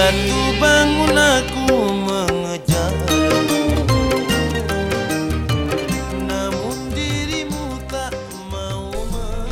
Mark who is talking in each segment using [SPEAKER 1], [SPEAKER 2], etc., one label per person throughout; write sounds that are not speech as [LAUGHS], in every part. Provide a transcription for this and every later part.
[SPEAKER 1] Jatuh bangun aku mengejar. Namun dirimu tak mau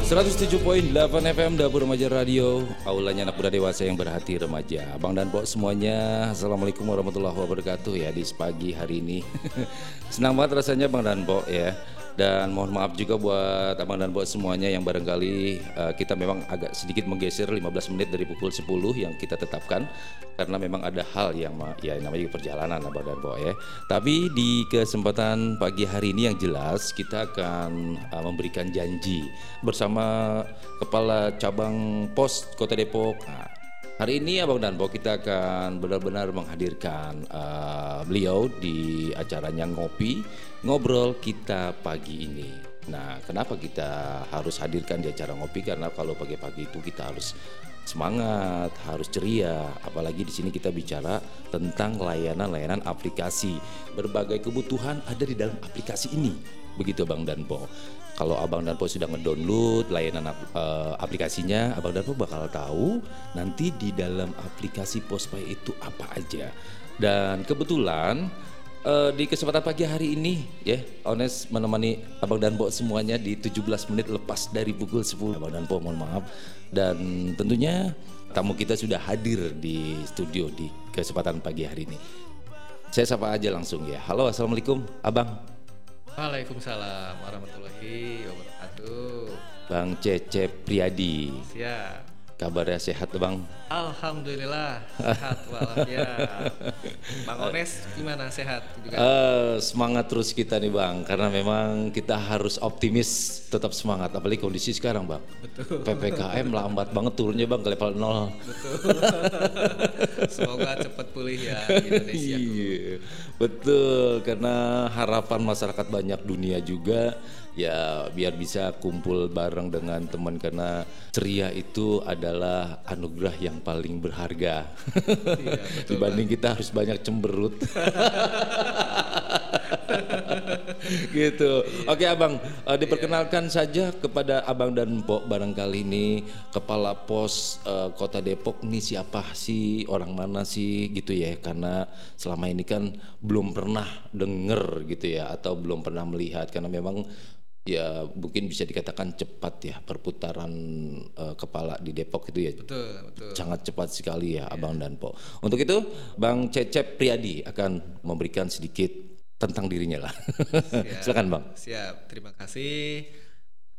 [SPEAKER 1] 107.8 FM Dapur Remaja Radio. Aulanya anak muda dewasa yang berhati remaja. Bang dan Pok semuanya Assalamualaikum warahmatullahi wabarakatuh ya Di pagi hari ini. [LAUGHS] Senang banget rasanya Bang dan Pok ya dan mohon maaf juga buat abang dan buat semuanya yang barangkali uh, kita memang agak sedikit menggeser 15 menit dari pukul 10 yang kita tetapkan karena memang ada hal yang ya namanya perjalanan abang dan buat ya. Tapi di kesempatan pagi hari ini yang jelas kita akan uh, memberikan janji bersama kepala cabang pos Kota Depok. Nah, Hari ini Abang Danpo kita akan benar-benar menghadirkan uh, beliau di acaranya ngopi ngobrol kita pagi ini. Nah, kenapa kita harus hadirkan di acara ngopi? Karena kalau pagi-pagi itu kita harus semangat, harus ceria. Apalagi di sini kita bicara tentang layanan-layanan aplikasi. Berbagai kebutuhan ada di dalam aplikasi ini. Begitu Bang Danpo. Kalau Abang Danpo sudah ngedownload layanan uh, aplikasinya, Abang Danpo bakal tahu nanti di dalam aplikasi Postpay itu apa aja. Dan kebetulan uh, di kesempatan pagi hari ini ya, Ones menemani Abang Danpo semuanya di 17 menit lepas dari pukul 10. Abang Danpo mohon maaf. Dan tentunya tamu kita sudah hadir di studio di kesempatan pagi hari ini. Saya sapa aja langsung ya. Halo, Assalamualaikum, Abang.
[SPEAKER 2] Waalaikumsalam warahmatullahi wabarakatuh.
[SPEAKER 1] Bang Cecep Priadi.
[SPEAKER 2] Siap.
[SPEAKER 1] Kabarnya sehat bang?
[SPEAKER 2] Alhamdulillah sehat walafiat. bang Ones gimana sehat juga?
[SPEAKER 1] Uh, semangat terus kita nih bang, karena memang kita harus optimis, tetap semangat. Apalagi kondisi sekarang bang.
[SPEAKER 2] Betul.
[SPEAKER 1] ppkm lambat banget turunnya bang ke level nol.
[SPEAKER 2] Betul. Semoga cepat pulih ya Indonesia.
[SPEAKER 1] Iya, betul. Karena harapan masyarakat banyak dunia juga ya biar bisa kumpul bareng dengan teman karena ceria itu adalah anugerah yang paling berharga. Iya, [LAUGHS] betul dibanding kita harus banyak cemberut. [LAUGHS] Gitu. Oke abang uh, diperkenalkan saja kepada abang dan Mpok barangkali ini. Kepala pos uh, kota Depok nih siapa sih? Orang mana sih? Gitu ya karena selama ini kan belum pernah denger gitu ya atau belum pernah melihat. Karena memang ya mungkin bisa dikatakan cepat ya perputaran uh, kepala di Depok itu ya.
[SPEAKER 2] Betul, betul.
[SPEAKER 1] Sangat cepat sekali ya, yeah. Abang dan Po. Untuk itu Bang Cecep Priadi akan memberikan sedikit tentang dirinya lah. Siap, [LAUGHS] Silakan Bang.
[SPEAKER 2] Siap, terima kasih.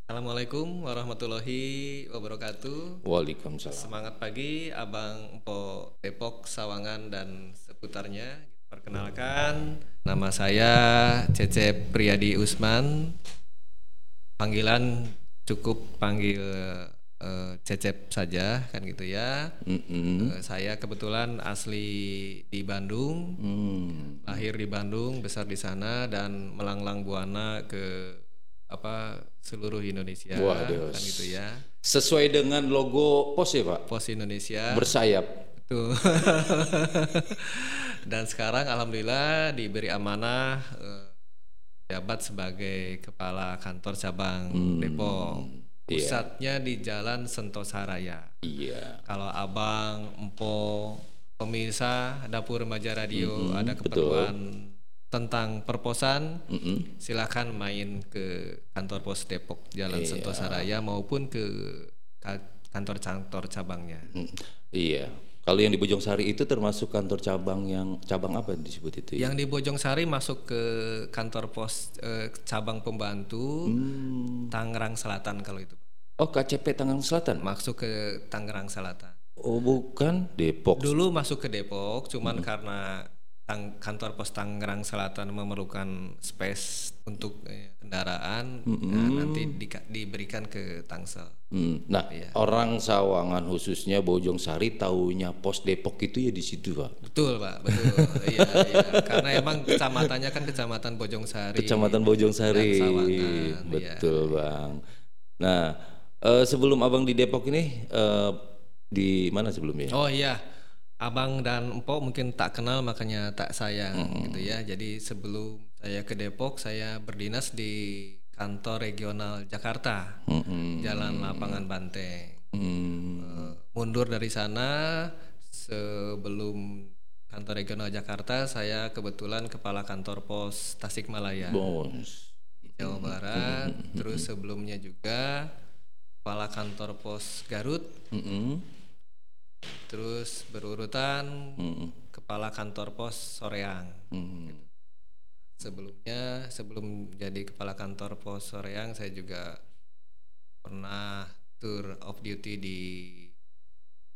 [SPEAKER 2] Assalamualaikum warahmatullahi wabarakatuh.
[SPEAKER 1] Waalaikumsalam.
[SPEAKER 2] Semangat pagi Abang Po Depok, Sawangan dan seputarnya. Perkenalkan, nama saya Cecep Priadi Usman, panggilan cukup panggil uh, Cecep saja kan gitu ya. Mm-hmm. Uh, saya kebetulan asli di Bandung, mm. lahir di Bandung, besar di sana dan melanglang buana ke apa seluruh Indonesia
[SPEAKER 1] Waduh.
[SPEAKER 2] kan gitu ya.
[SPEAKER 1] Sesuai dengan logo pos ya pak?
[SPEAKER 2] Pos Indonesia.
[SPEAKER 1] Bersayap.
[SPEAKER 2] Betul. [LAUGHS] dan sekarang alhamdulillah diberi amanah. Uh, jabat sebagai kepala kantor cabang hmm, Depok. Iya. Pusatnya yeah. di Jalan Sentosaraya.
[SPEAKER 1] Iya.
[SPEAKER 2] Kalau Abang, Empo, pemirsa Dapur Remaja Radio mm -hmm, ada keperluan betul. tentang perposan, mm -hmm. silakan main ke kantor pos Depok Jalan yeah. Sentosaraya maupun ke kantor-kantor cabangnya. Mm,
[SPEAKER 1] iya. Kalau yang di Bojong Sari itu termasuk kantor cabang yang cabang apa yang disebut itu?
[SPEAKER 2] Ya? Yang di Bojong Sari masuk ke kantor pos eh, cabang pembantu hmm. Tangerang Selatan kalau itu.
[SPEAKER 1] Oh KCP Tangerang Selatan?
[SPEAKER 2] Masuk ke Tangerang Selatan.
[SPEAKER 1] Oh bukan Depok.
[SPEAKER 2] Dulu masuk ke Depok, cuman hmm. karena tang kantor pos Tangerang Selatan memerlukan space untuk eh, kendaraan, mm -hmm. nah, nanti di, diberikan ke Tangsel.
[SPEAKER 1] Mm. Nah, ya. orang Sawangan khususnya Bojong Sari tahunya pos Depok itu ya di situ, Pak.
[SPEAKER 2] Betul, Pak. Betul. [LAUGHS] iya, iya. Karena emang kecamatannya kan Kecamatan Bojong Sari.
[SPEAKER 1] Kecamatan Bojong Sari. Sawangan. Betul, iya. Bang. Nah, uh, sebelum Abang di Depok ini uh, di mana sebelumnya?
[SPEAKER 2] Oh iya abang dan empok mungkin tak kenal makanya tak sayang hmm. gitu ya. Jadi sebelum saya ke Depok saya berdinas di kantor regional Jakarta, hmm. Jalan Lapangan Banteng. Hmm. Uh, mundur dari sana sebelum kantor regional Jakarta saya kebetulan kepala kantor pos Tasikmalaya.
[SPEAKER 1] Bos.
[SPEAKER 2] Jawa Barat. Hmm. Terus sebelumnya juga kepala kantor pos Garut,
[SPEAKER 1] Mm-mm.
[SPEAKER 2] Terus berurutan
[SPEAKER 1] Mm-mm.
[SPEAKER 2] kepala kantor pos Soreang.
[SPEAKER 1] Mm.
[SPEAKER 2] Sebelumnya, sebelum jadi kepala kantor pos Soreang, saya juga pernah tour of duty di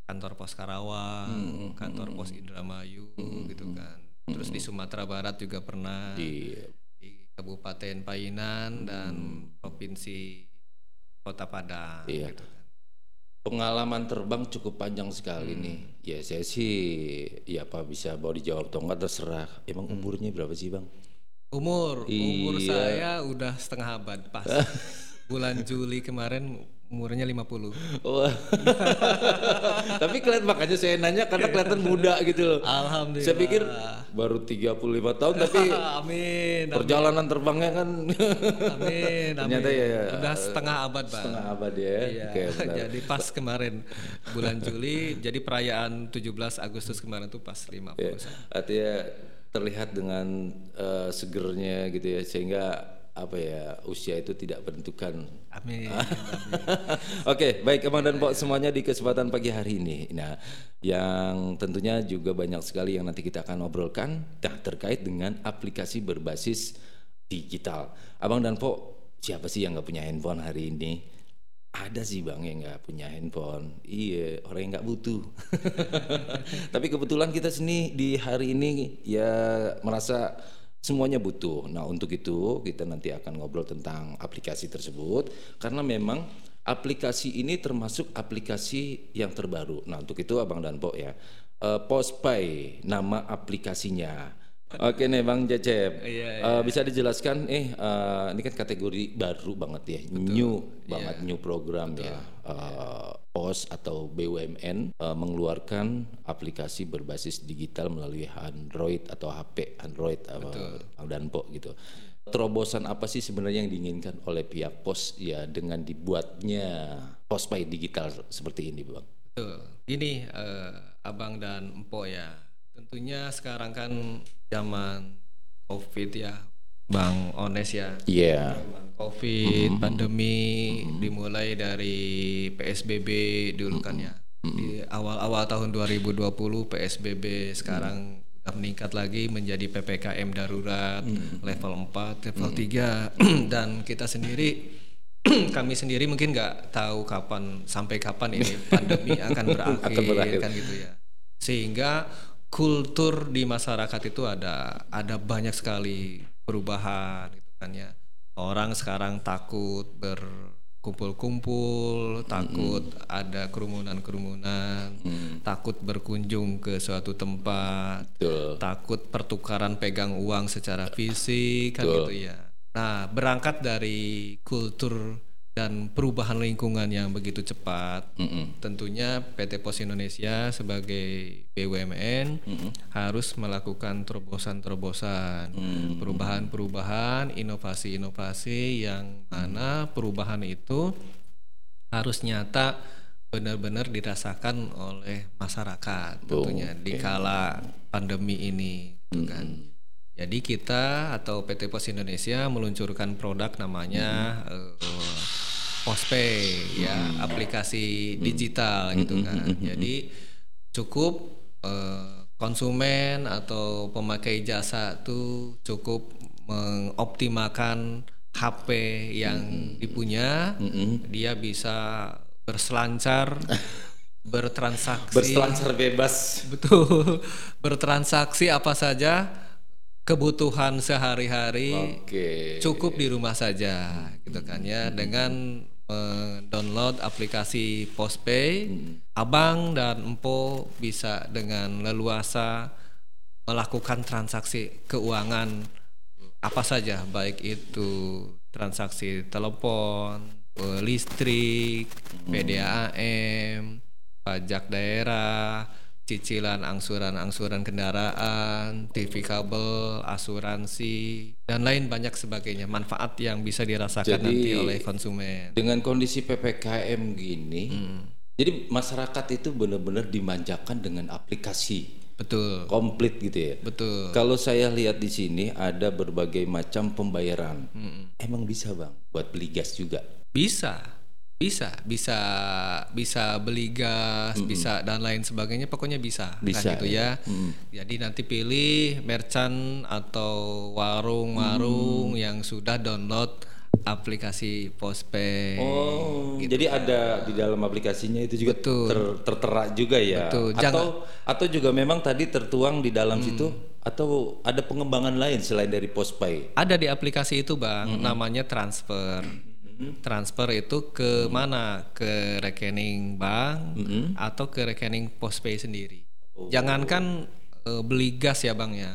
[SPEAKER 2] kantor pos Karawang,
[SPEAKER 1] Hmm,
[SPEAKER 2] kantor
[SPEAKER 1] hmm,
[SPEAKER 2] pos Indramayu, gitu kan. Terus di Sumatera Barat juga pernah
[SPEAKER 1] Di
[SPEAKER 2] di Kabupaten Painan dan Provinsi Kota Padang.
[SPEAKER 1] Iya.
[SPEAKER 2] gitu kan.
[SPEAKER 1] Pengalaman terbang cukup panjang sekali nih. Ya saya sih ya apa bisa mau dijawab atau enggak terserah. Emang umurnya berapa sih bang?
[SPEAKER 2] Umur, umur
[SPEAKER 1] Iya.
[SPEAKER 2] saya udah setengah abad pas. [LAUGHS] Bulan Juli kemarin umurnya 50.
[SPEAKER 1] Wah. [LAUGHS] Tapi kelihatan makanya saya nanya karena kelihatan muda gitu loh.
[SPEAKER 2] Alhamdulillah.
[SPEAKER 1] Saya pikir baru 35 tahun tapi [LAUGHS]
[SPEAKER 2] amin, amin,
[SPEAKER 1] perjalanan terbangnya kan
[SPEAKER 2] amin, [LAUGHS]
[SPEAKER 1] ternyata
[SPEAKER 2] amin.
[SPEAKER 1] ya
[SPEAKER 2] Udah setengah abad, Pak.
[SPEAKER 1] setengah abad ya.
[SPEAKER 2] Iya,
[SPEAKER 1] benar.
[SPEAKER 2] jadi pas kemarin bulan Juli, jadi perayaan 17 Agustus kemarin tuh pas 50.
[SPEAKER 1] Ya, artinya terlihat dengan eh, segernya gitu ya sehingga apa ya usia itu tidak menentukan.
[SPEAKER 2] Amin. [LAUGHS]
[SPEAKER 1] Oke, baik Emang dan Pok semuanya di kesempatan pagi hari ini. Nah, yang tentunya juga banyak sekali yang nanti kita akan obrolkan nah, terkait dengan aplikasi berbasis digital. Abang dan Pok, siapa sih yang nggak punya handphone hari ini? Ada sih bang yang nggak punya handphone. Iya, orang yang nggak butuh. [LAUGHS] Tapi kebetulan kita sini di hari ini ya merasa semuanya butuh. Nah untuk itu kita nanti akan ngobrol tentang aplikasi tersebut karena memang aplikasi ini termasuk aplikasi yang terbaru. Nah untuk itu abang dan Pok ya, Eh, Postpay nama aplikasinya. Oke nih Bang Cecep,
[SPEAKER 2] Iya,
[SPEAKER 1] Eh, bisa dijelaskan? Eh eh, ini kan kategori baru banget ya, new banget new program ya. Eh, POS atau BUMN eh, mengeluarkan aplikasi berbasis digital melalui Android atau HP Android eh, dan PO gitu. Terobosan apa sih sebenarnya yang diinginkan oleh pihak POS ya dengan dibuatnya Postpay digital seperti ini, Bang?
[SPEAKER 2] Betul. Gini, eh, Abang dan Empo ya. Tentunya sekarang kan zaman Covid ya, Bang Ones ya.
[SPEAKER 1] Iya.
[SPEAKER 2] Zaman Covid, pandemi dimulai dari PSBB dulu kan ya. Di awal-awal tahun 2020 PSBB sekarang udah meningkat lagi menjadi PPKM darurat level 4, level 3 [CLEARS THROAT] dan kita sendiri [CLEARS THROAT] kami sendiri mungkin nggak tahu kapan sampai kapan ini [LAUGHS] pandemi akan berakhir,
[SPEAKER 1] Akan berakhir.
[SPEAKER 2] kan gitu ya. Sehingga kultur di masyarakat itu ada ada banyak sekali perubahan gitu kan ya. Orang sekarang takut berkumpul-kumpul, takut ada kerumunan-kerumunan, takut berkunjung ke suatu tempat,
[SPEAKER 1] Betul.
[SPEAKER 2] takut pertukaran pegang uang secara fisik kan
[SPEAKER 1] Betul.
[SPEAKER 2] gitu ya. Nah, berangkat dari kultur dan perubahan lingkungan yang begitu cepat,
[SPEAKER 1] Mm-mm.
[SPEAKER 2] tentunya PT Pos Indonesia sebagai BUMN harus melakukan terobosan-terobosan, perubahan-perubahan, inovasi-inovasi yang mana perubahan itu harus nyata benar-benar dirasakan oleh masyarakat tentunya di kala pandemi ini gitu kan. Jadi kita atau PT Pos Indonesia meluncurkan produk namanya eh, Postpay ya, aplikasi digital gitu kan. Jadi cukup eh, konsumen atau pemakai jasa tuh cukup mengoptimalkan HP yang dipunya, dia bisa berselancar [LAUGHS] bertransaksi.
[SPEAKER 1] Berselancar bebas.
[SPEAKER 2] betul bertransaksi apa saja kebutuhan sehari-hari
[SPEAKER 1] Oke.
[SPEAKER 2] cukup di rumah saja gitu kan ya. Dengan download aplikasi Postpay abang dan empo bisa dengan leluasa melakukan transaksi keuangan apa saja baik itu transaksi telepon eh, listrik PDAM pajak daerah cicilan angsuran-angsuran kendaraan, TV kabel, asuransi, dan lain banyak sebagainya. Manfaat yang bisa dirasakan
[SPEAKER 1] Jadi-
[SPEAKER 2] nanti oleh konsumen.
[SPEAKER 1] Dengan kondisi PPKM gini,
[SPEAKER 2] Hmm.
[SPEAKER 1] jadi masyarakat itu benar-benar dimanjakan dengan aplikasi
[SPEAKER 2] Betul,
[SPEAKER 1] komplit gitu ya.
[SPEAKER 2] betul.
[SPEAKER 1] Kalau saya lihat di sini ada berbagai macam pembayaran.
[SPEAKER 2] Hmm.
[SPEAKER 1] Emang bisa bang buat beli gas juga?
[SPEAKER 2] Bisa, Bisa, bisa, bisa beli gas, bisa dan lain sebagainya. Pokoknya bisa, kan
[SPEAKER 1] Bisa,
[SPEAKER 2] gitu ya. Jadi nanti pilih merchant atau warung-warung yang sudah download aplikasi postpay.
[SPEAKER 1] Oh, jadi ada di dalam aplikasinya itu juga
[SPEAKER 2] Betul.
[SPEAKER 1] ter- tertera juga ya.
[SPEAKER 2] Betul.
[SPEAKER 1] Atau atau juga memang tadi tertuang di dalam situ atau ada pengembangan lain selain dari Postpay.
[SPEAKER 2] Ada di aplikasi itu bang, namanya transfer. Transfer itu ke mana? Ke rekening bank atau ke rekening postpay sendiri. Jangankan eh, beli gas ya bang ya,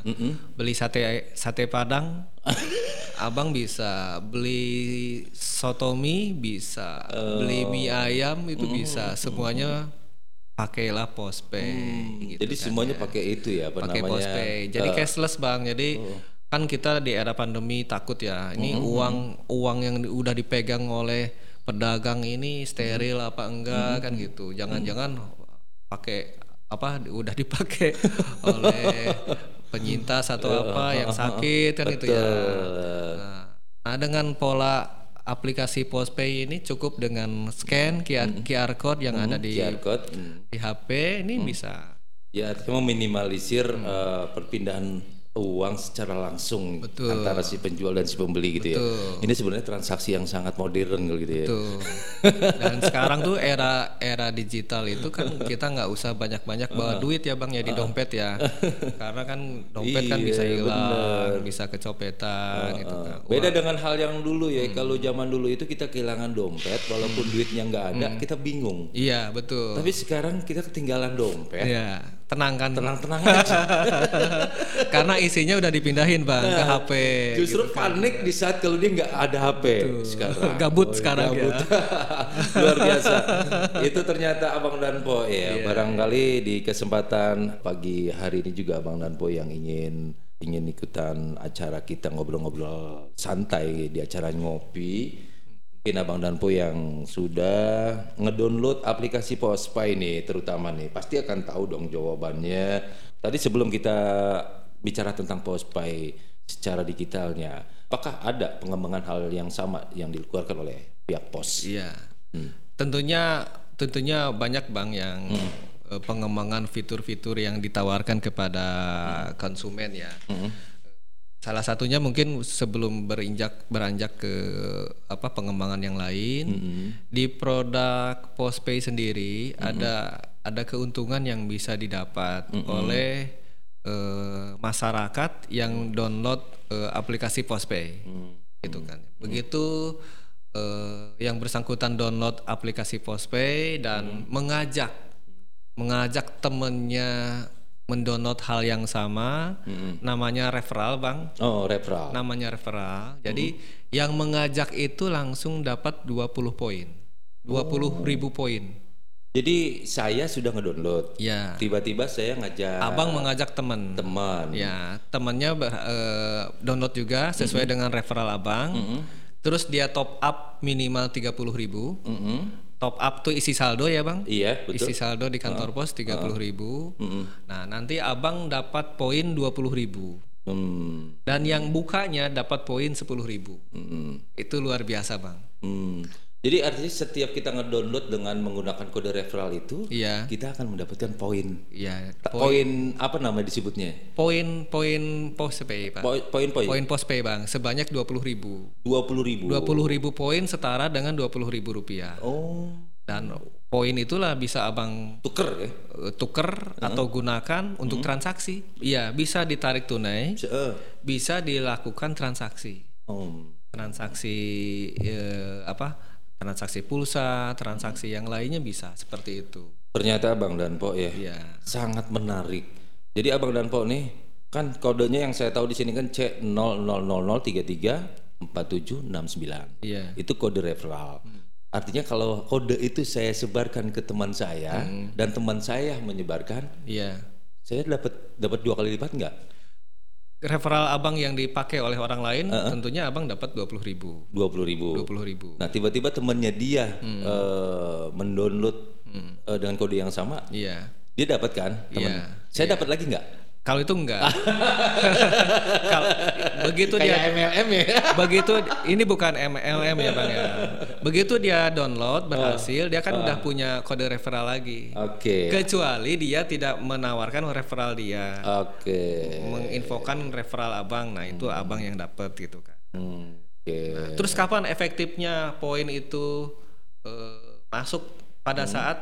[SPEAKER 2] beli sate sate padang, [LAUGHS] abang bisa beli sotomi bisa, beli mie ayam itu bisa, semuanya pakailah postpay. gitu
[SPEAKER 1] jadi
[SPEAKER 2] kan
[SPEAKER 1] semuanya
[SPEAKER 2] ya.
[SPEAKER 1] pakai itu ya apa
[SPEAKER 2] pakai postpay. Jadi cashless bang. Jadi kan kita di era pandemi takut ya. Ini uang uang yang di- udah dipegang oleh pedagang ini steril apa enggak kan gitu. Jangan-jangan pakai apa udah dipakai [LAUGHS] oleh penyintas atau apa yang sakit kan itu ya. Nah, nah, dengan pola aplikasi postpay ini cukup dengan scan QR, QR code yang ada di
[SPEAKER 1] QR code. hmm.
[SPEAKER 2] di HP ini bisa
[SPEAKER 1] Ya artinya meminimalisir
[SPEAKER 2] Hmm.
[SPEAKER 1] eh, perpindahan uang secara langsung
[SPEAKER 2] Betul.
[SPEAKER 1] antara si penjual dan si pembeli gitu ya. Ini sebenarnya transaksi yang sangat modern gitu ya. [LAUGHS]
[SPEAKER 2] Dan sekarang tuh era era digital itu kan kita nggak usah banyak-banyak bawa duit ya bang ya di dompet ya. [LAUGHS] Karena kan dompet kan
[SPEAKER 1] Iya,
[SPEAKER 2] bisa hilang, bisa kecopetan gitu kan.
[SPEAKER 1] Beda dengan hal yang dulu
[SPEAKER 2] Hmm.
[SPEAKER 1] ya. Kalau zaman dulu itu kita kehilangan dompet, walaupun duitnya nggak ada,
[SPEAKER 2] Hmm.
[SPEAKER 1] kita bingung.
[SPEAKER 2] Iya betul.
[SPEAKER 1] Tapi sekarang kita ketinggalan dompet,
[SPEAKER 2] Iya tenang kan.
[SPEAKER 1] tenang-tenang aja. [LAUGHS]
[SPEAKER 2] Karena isinya udah dipindahin bang ke HP.
[SPEAKER 1] Justru panik di saat kalau dia nggak ada HP sekarang.
[SPEAKER 2] Gabut
[SPEAKER 1] Oh,
[SPEAKER 2] sekarang ya. [LAUGHS]
[SPEAKER 1] Luar biasa. Itu ternyata Abang Danpo
[SPEAKER 2] Iya.
[SPEAKER 1] ya. Barangkali di kesempatan pagi hari ini juga Abang Danpo yang ingin ingin ikutan acara kita ngobrol-ngobrol santai di acara ngopi. Mungkin Abang Danpo yang sudah ngedownload aplikasi Postpay nih terutama nih pasti akan tahu dong jawabannya. Tadi sebelum kita bicara tentang Postpay secara digitalnya, apakah ada pengembangan hal yang sama yang dikeluarkan oleh pihak pos?
[SPEAKER 2] Iya. Tentunya tentunya banyak bang yang
[SPEAKER 1] Hmm.
[SPEAKER 2] eh, pengembangan fitur-fitur yang ditawarkan kepada konsumen ya.
[SPEAKER 1] Hmm.
[SPEAKER 2] Salah satunya mungkin sebelum berinjak beranjak ke apa pengembangan yang lain
[SPEAKER 1] Hmm.
[SPEAKER 2] di produk postpay sendiri ada ada keuntungan yang bisa didapat oleh eh, masyarakat yang download eh, aplikasi postpay. Gitu kan. Begitu eh, yang bersangkutan download aplikasi postpay dan mengajak mengajak temennya mendownload hal yang sama namanya referral bang.
[SPEAKER 1] Oh, referral.
[SPEAKER 2] namanya referral. Jadi yang mengajak itu langsung dapat 20 poin. 20 ribu poin
[SPEAKER 1] Jadi saya sudah ngedownload.
[SPEAKER 2] ya
[SPEAKER 1] Tiba-tiba saya ngajak
[SPEAKER 2] abang mengajak teman
[SPEAKER 1] teman.
[SPEAKER 2] ya temannya ber- eh, download juga sesuai dengan referral abang terus dia top up minimal 30 ribu
[SPEAKER 1] Mm-mm.
[SPEAKER 2] top up tuh isi saldo ya bang
[SPEAKER 1] Iya, betul.
[SPEAKER 2] isi saldo di kantor pos 30 ribu nah nanti abang dapat poin 20 ribu
[SPEAKER 1] Hmm.
[SPEAKER 2] dan yang bukanya dapat poin 10 ribu
[SPEAKER 1] Mm-mm.
[SPEAKER 2] itu luar biasa bang
[SPEAKER 1] Hmm. Jadi artinya setiap kita ngedownload dengan menggunakan kode referral itu,
[SPEAKER 2] iya
[SPEAKER 1] kita akan mendapatkan poin.
[SPEAKER 2] iya
[SPEAKER 1] Poin apa nama disebutnya?
[SPEAKER 2] poin poin postpay pak
[SPEAKER 1] Poin poin poin.
[SPEAKER 2] postpay bang sebanyak 20 ribu
[SPEAKER 1] Dua puluh ribu.
[SPEAKER 2] 20 ribu poin setara dengan 20 ribu rupiah
[SPEAKER 1] Oh,
[SPEAKER 2] dan poin itulah bisa abang
[SPEAKER 1] tuker ya?
[SPEAKER 2] eh, tuker atau gunakan untuk transaksi iya bisa ditarik tunai
[SPEAKER 1] eh.
[SPEAKER 2] bisa dilakukan transaksi
[SPEAKER 1] Oh.
[SPEAKER 2] transaksi eh, apa transaksi pulsa transaksi yang lainnya bisa seperti itu
[SPEAKER 1] Ternyata Abang Danpo ya,
[SPEAKER 2] iya
[SPEAKER 1] sangat menarik. Jadi Abang Danpo nih, kan kodenya yang saya tahu di sini kan C00034769.
[SPEAKER 2] iya
[SPEAKER 1] Itu kode referral. Artinya kalau kode itu saya sebarkan ke teman saya dan teman saya menyebarkan,
[SPEAKER 2] iya
[SPEAKER 1] saya dapat dapat dua kali lipat nggak?
[SPEAKER 2] Referral abang yang dipakai oleh orang lain tentunya abang dapat 20 ribu
[SPEAKER 1] Dua puluh ribu.
[SPEAKER 2] 20 ribu
[SPEAKER 1] Nah tiba-tiba temannya dia eh, mendownload eh, dengan kode yang sama,
[SPEAKER 2] iya
[SPEAKER 1] dia dapat kan? Teman.
[SPEAKER 2] Iya,
[SPEAKER 1] Saya dapat lagi nggak?
[SPEAKER 2] Kalau itu enggak. [LAUGHS] Kalau begitu
[SPEAKER 1] Kayak
[SPEAKER 2] dia
[SPEAKER 1] MLM ya. [LAUGHS]
[SPEAKER 2] begitu ini bukan MLM ya Bang ya. Begitu dia download berhasil, dia kan udah punya kode referral lagi.
[SPEAKER 1] Oke.
[SPEAKER 2] Kecuali dia tidak menawarkan referral dia.
[SPEAKER 1] Oke.
[SPEAKER 2] Menginfokan referral Abang. Nah, itu Abang yang dapat gitu kan.
[SPEAKER 1] Hmm, Oke.
[SPEAKER 2] Terus kapan efektifnya poin itu eh, masuk pada saat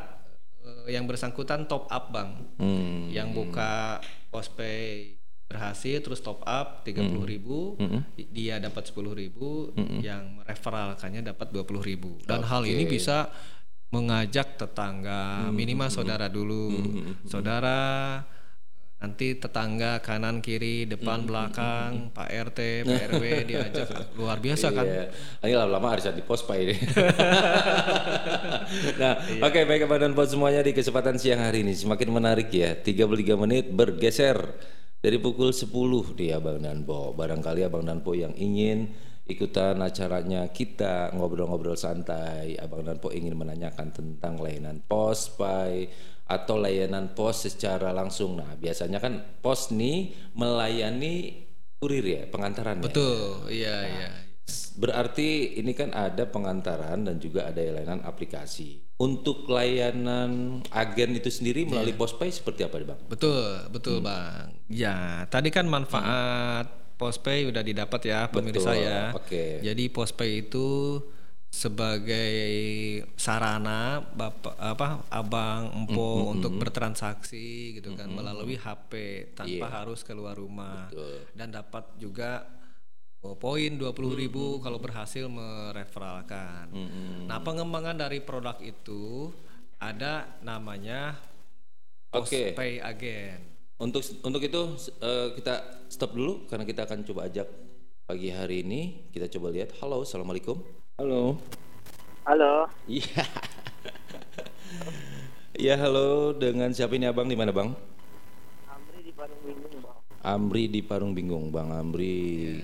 [SPEAKER 2] eh, yang bersangkutan top up bang,
[SPEAKER 1] Hmm.
[SPEAKER 2] yang buka postpay berhasil terus top up 30.000 ribu, di- dia dapat 10.000 ribu, yang referalkannya dapat 20.000 ribu. Dan hal ini bisa mengajak tetangga, minimal saudara dulu, saudara nanti tetangga kanan kiri depan belakang Pak RT Pak RW [LAUGHS] diajak luar biasa kan
[SPEAKER 1] Iya. Ini lama-lama arisan di pos pak ini. [LAUGHS] nah,
[SPEAKER 2] Iya.
[SPEAKER 1] oke baik Abang dan Pos semuanya di kesempatan siang hari ini semakin menarik ya. 33 menit bergeser dari pukul 10 di Abang dan Po. Barangkali Abang dan Po yang ingin ikutan acaranya kita ngobrol-ngobrol santai. Abang dan Po ingin menanyakan tentang layanan pos, Pai, atau layanan pos secara langsung. Nah, biasanya kan pos nih melayani kurir ya, pengantaran ya.
[SPEAKER 2] betul iya iya
[SPEAKER 1] Berarti ini kan ada pengantaran dan juga ada layanan aplikasi. Untuk layanan agen itu sendiri melalui
[SPEAKER 2] Iya.
[SPEAKER 1] Postpay seperti apa, Bang?
[SPEAKER 2] betul betul bang ya tadi kan manfaat postpay udah didapat ya pemirsa
[SPEAKER 1] Betul,
[SPEAKER 2] ya
[SPEAKER 1] oke.
[SPEAKER 2] jadi postpay itu sebagai sarana bapak apa abang empo untuk bertransaksi gitu kan melalui HP tanpa harus keluar rumah dan dapat juga oh, poin 20.000 ribu kalau berhasil mereferalkan. Nah, pengembangan dari produk itu ada namanya
[SPEAKER 1] Oke.
[SPEAKER 2] Postpay Agent.
[SPEAKER 1] Untuk untuk itu eh, kita stop dulu karena kita akan coba ajak pagi hari ini kita coba lihat. Halo, assalamualaikum. Halo.
[SPEAKER 3] Halo,
[SPEAKER 1] Iya. Iya, halo. Dengan siapa ini Abang di mana, Bang?
[SPEAKER 3] Amri di Parung Bingung, Bang.
[SPEAKER 1] Amri di Parung Bingung, Bang Amri.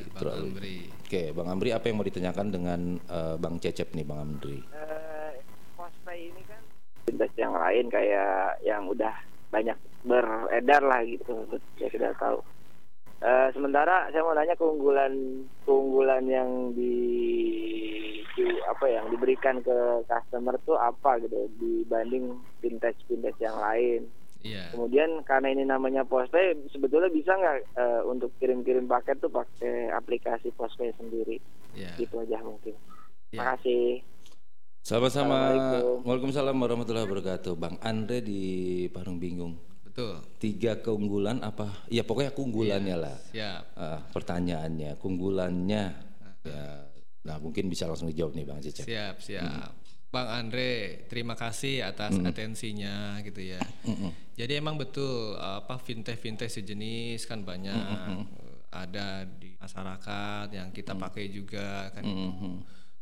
[SPEAKER 2] Bang
[SPEAKER 1] Terlalu-
[SPEAKER 2] Amri.
[SPEAKER 1] Oke, Bang Amri apa yang mau ditanyakan dengan eh, Bang Cecep nih, Bang Amri?
[SPEAKER 3] Eh, Postpay ini kan fintech yang lain kayak yang udah banyak beredar lah gitu, ya sudah tahu. Eh, sementara saya mau nanya keunggulan keunggulan yang di, di- apa yang diberikan ke customer tuh apa gitu dibanding fintech fintech yang lain.
[SPEAKER 2] Iya.
[SPEAKER 3] Kemudian karena ini namanya Postpay, sebetulnya bisa nggak eh, untuk kirim-kirim paket tuh pakai aplikasi Postpay sendiri?
[SPEAKER 2] Iya.
[SPEAKER 3] Gitu aja mungkin.
[SPEAKER 2] Ya.
[SPEAKER 3] Terima kasih.
[SPEAKER 1] Sama-sama. Waalaikumsalam warahmatullahi wabarakatuh. Bang Andre di Parung Bingung.
[SPEAKER 2] Betul.
[SPEAKER 1] Tiga keunggulan apa? Ya pokoknya keunggulannya lah.
[SPEAKER 2] Siap.
[SPEAKER 1] Ah, pertanyaannya, keunggulannya. Ya, nah mungkin bisa langsung dijawab nih Bang Cecep.
[SPEAKER 2] Siap, siap. Bang Andre, terima kasih atas atensinya gitu ya. Jadi emang betul apa fintech-fintech sejenis kan banyak eh, ada di masyarakat yang kita pakai juga kan.
[SPEAKER 1] Mhm.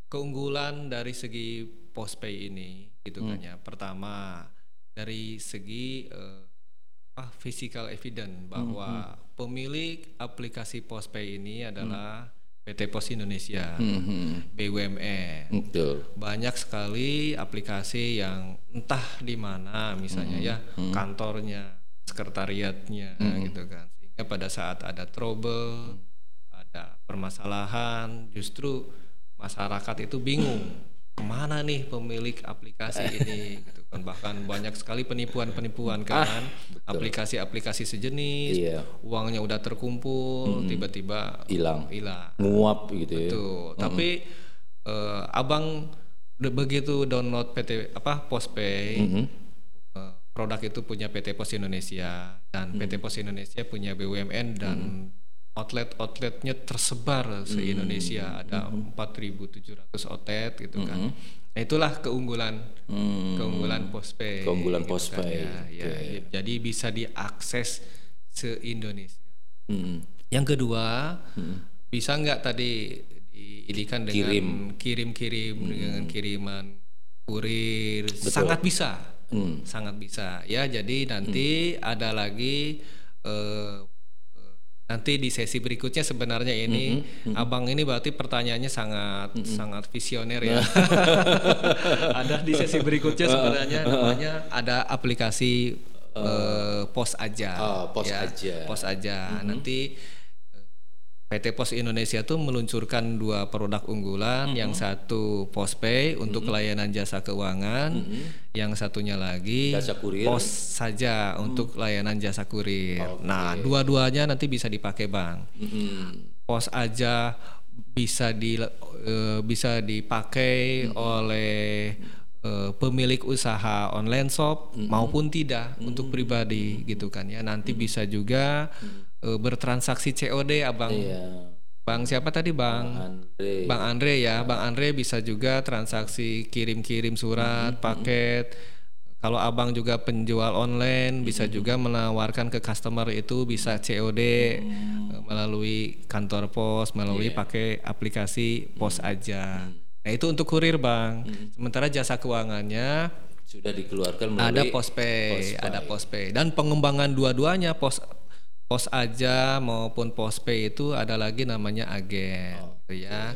[SPEAKER 2] Keunggulan dari segi postpay ini gitu kan ya. Pertama dari segi eh, apa physical evidence bahwa pemilik aplikasi postpay ini adalah PT Pos Indonesia.
[SPEAKER 1] Mhm.
[SPEAKER 2] BUMN.
[SPEAKER 1] Betul.
[SPEAKER 2] Banyak sekali aplikasi yang entah di mana misalnya ya kantornya, sekretariatnya gitu kan. Sehingga pada saat ada trouble, ada permasalahan, justru masyarakat itu bingung ke mana nih pemilik aplikasi [LAUGHS] ini? Gitu kan. Bahkan banyak sekali penipuan-penipuan kan. Aplikasi-aplikasi sejenis
[SPEAKER 1] Iya.
[SPEAKER 2] uangnya udah terkumpul tiba-tiba
[SPEAKER 1] Hilang.
[SPEAKER 2] hilang.
[SPEAKER 1] Nguap gitu ya.
[SPEAKER 2] Tuh, tapi eh, abang begitu download PT apa Postpay,
[SPEAKER 1] Mhm.
[SPEAKER 2] eh, produk itu punya PT Pos Indonesia dan PT Pos Indonesia punya BUMN dan outlet-outletnya tersebar se Indonesia ada 4.700 outlet gitu kan. Nah, itulah keunggulan
[SPEAKER 1] Hmm.
[SPEAKER 2] keunggulan Postpay.
[SPEAKER 1] Keunggulan
[SPEAKER 2] gitu kan
[SPEAKER 1] Postpay,
[SPEAKER 2] ya, ya. Jadi bisa diakses se Indonesia.
[SPEAKER 1] Mhm.
[SPEAKER 2] Yang kedua, bisa nggak tadi diidikan dengan kirim-kirim dengan kiriman kurir? Sangat bisa,
[SPEAKER 1] Hmm.
[SPEAKER 2] sangat bisa. Ya, jadi nanti ada lagi eh, nanti di sesi berikutnya sebenarnya ini abang ini berarti pertanyaannya sangat sangat visioner ya. [LAUGHS] ada di sesi berikutnya sebenarnya namanya ada aplikasi eh, pos aja.
[SPEAKER 1] Oh, pos
[SPEAKER 2] ya,
[SPEAKER 1] aja.
[SPEAKER 2] Pos aja. Nanti eh, PT Pos Indonesia tuh meluncurkan dua produk unggulan, yang satu Postpay untuk layanan jasa keuangan, yang satunya lagi
[SPEAKER 1] Jasa kurir.
[SPEAKER 2] Pos saja untuk layanan jasa kurir. Nah, dua-duanya nanti bisa dipakai, Bang.
[SPEAKER 1] Mm-mm.
[SPEAKER 2] Pos aja bisa di eh, bisa dipakai oleh eh, pemilik usaha online shop maupun tidak untuk pribadi gitu kan ya. Nanti bisa juga eh, bertransaksi COD Abang.
[SPEAKER 1] Iya.
[SPEAKER 2] Bang siapa tadi Bang?
[SPEAKER 1] Andre.
[SPEAKER 2] Bang Andre ya. Bang Andre bisa juga transaksi kirim-kirim surat, paket. Kalau abang juga penjual online, bisa juga menawarkan ke customer itu bisa COD eh, melalui kantor pos, melalui pakai aplikasi pos aja. Nah itu untuk kurir bang. Sementara jasa keuangannya
[SPEAKER 1] Sudah dikeluarkan
[SPEAKER 2] ada
[SPEAKER 1] melalui
[SPEAKER 2] postpay,
[SPEAKER 1] Postpay.
[SPEAKER 2] ada postpay dan pengembangan dua-duanya pos pos aja maupun postpay itu ada lagi namanya agen, gitu ya.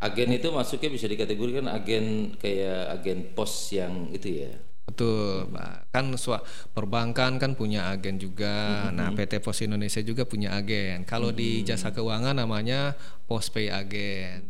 [SPEAKER 1] agen itu masuknya bisa dikategorikan agen kayak agen pos yang itu ya.
[SPEAKER 2] Betul, Pak. Kan perbankan kan punya agen juga. Nah, PT Pos Indonesia juga punya agen. Kalau di jasa keuangan namanya Postpay agen.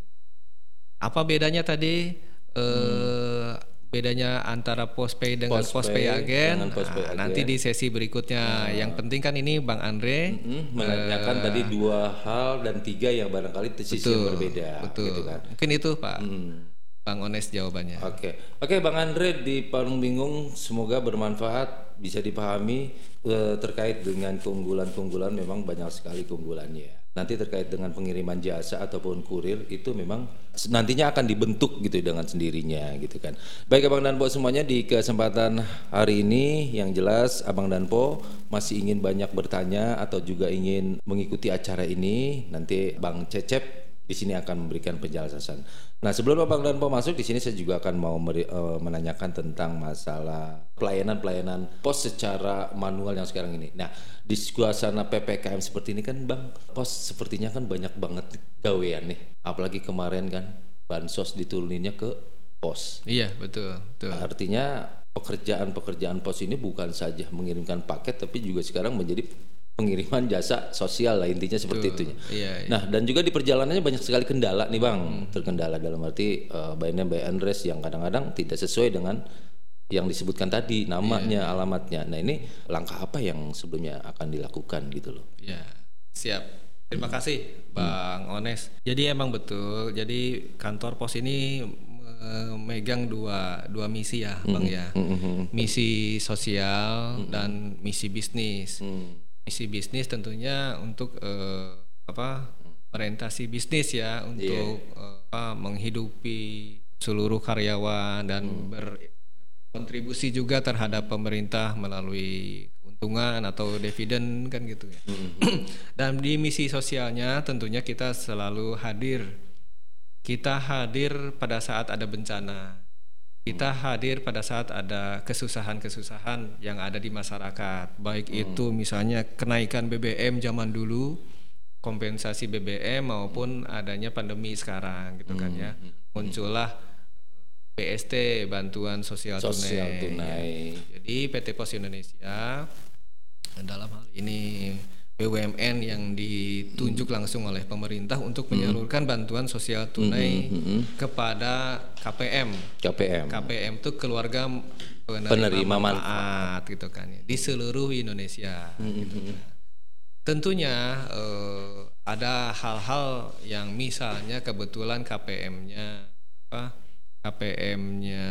[SPEAKER 2] Apa bedanya tadi? Eh bedanya antara Postpay dengan
[SPEAKER 1] Postpay
[SPEAKER 2] Postpay agen.
[SPEAKER 1] dengan Postpay
[SPEAKER 2] Nah,
[SPEAKER 1] agen.
[SPEAKER 2] nanti di sesi berikutnya. Yang penting kan ini Bang Andre
[SPEAKER 1] Mm, menanyakan tadi dua hal dan tiga yang barangkali sisi yang berbeda
[SPEAKER 2] betul.
[SPEAKER 1] gitu kan.
[SPEAKER 2] Mungkin itu, Pak.
[SPEAKER 1] Hmm.
[SPEAKER 2] Bang Ones jawabannya.
[SPEAKER 1] Oke, oke Bang Andre di Parung Bingung semoga bermanfaat bisa dipahami eh, terkait dengan keunggulan-keunggulan memang banyak sekali keunggulannya. Nanti terkait dengan pengiriman jasa ataupun kurir itu memang nantinya akan dibentuk gitu dengan sendirinya gitu kan. Baik Abang dan Po semuanya di kesempatan hari ini yang jelas Abang dan Po masih ingin banyak bertanya atau juga ingin mengikuti acara ini nanti Bang Cecep di sini akan memberikan penjelasan. Nah, sebelum Abang dan masuk di sini saya juga akan mau meri- eh, menanyakan tentang masalah pelayanan-pelayanan pos secara manual yang sekarang ini. Nah, di suasana PPKM seperti ini kan Bang, pos sepertinya kan banyak banget gawean nih. Apalagi kemarin kan bansos dituruninnya ke pos.
[SPEAKER 2] Iya, betul, betul.
[SPEAKER 1] Artinya pekerjaan-pekerjaan pos ini bukan saja mengirimkan paket tapi juga sekarang menjadi pengiriman jasa sosial lah intinya seperti itu.
[SPEAKER 2] Iya, iya.
[SPEAKER 1] Nah dan juga di perjalanannya banyak sekali kendala nih bang, terkendala dalam arti uh, by name by address yang kadang-kadang tidak sesuai dengan yang disebutkan tadi namanya, alamatnya. Nah ini langkah apa yang sebelumnya akan dilakukan gitu loh?
[SPEAKER 2] Ya, siap. Terima kasih Bang Ones. Jadi emang betul. Jadi kantor pos ini memegang dua dua misi ya, Bang ya. Misi sosial dan misi bisnis. Misi bisnis tentunya untuk eh, apa? orientasi bisnis ya untuk eh, apa, menghidupi seluruh karyawan dan berkontribusi juga terhadap pemerintah melalui keuntungan atau dividen kan gitu ya. [CLEARS THROAT] Dan di misi sosialnya tentunya kita selalu hadir. Kita hadir pada saat ada bencana. Kita hadir pada saat ada kesusahan-kesusahan yang ada di masyarakat. Baik itu misalnya kenaikan BBM zaman dulu, kompensasi BBM maupun adanya pandemi sekarang gitu kan ya. Muncullah BST bantuan sosial,
[SPEAKER 1] Sosial
[SPEAKER 2] tunai.
[SPEAKER 1] tunai.
[SPEAKER 2] Jadi PT Pos Indonesia dalam hal ini BUMN yang ditunjuk langsung oleh pemerintah untuk menyalurkan bantuan sosial tunai kepada KPM.
[SPEAKER 1] KPM.
[SPEAKER 2] KPM itu keluarga penerima,
[SPEAKER 1] Penerima
[SPEAKER 2] manfaat gitu kan ya di seluruh Indonesia. gitu kan. Tentunya eh, ada hal-hal yang misalnya kebetulan KPM-nya apa KPM-nya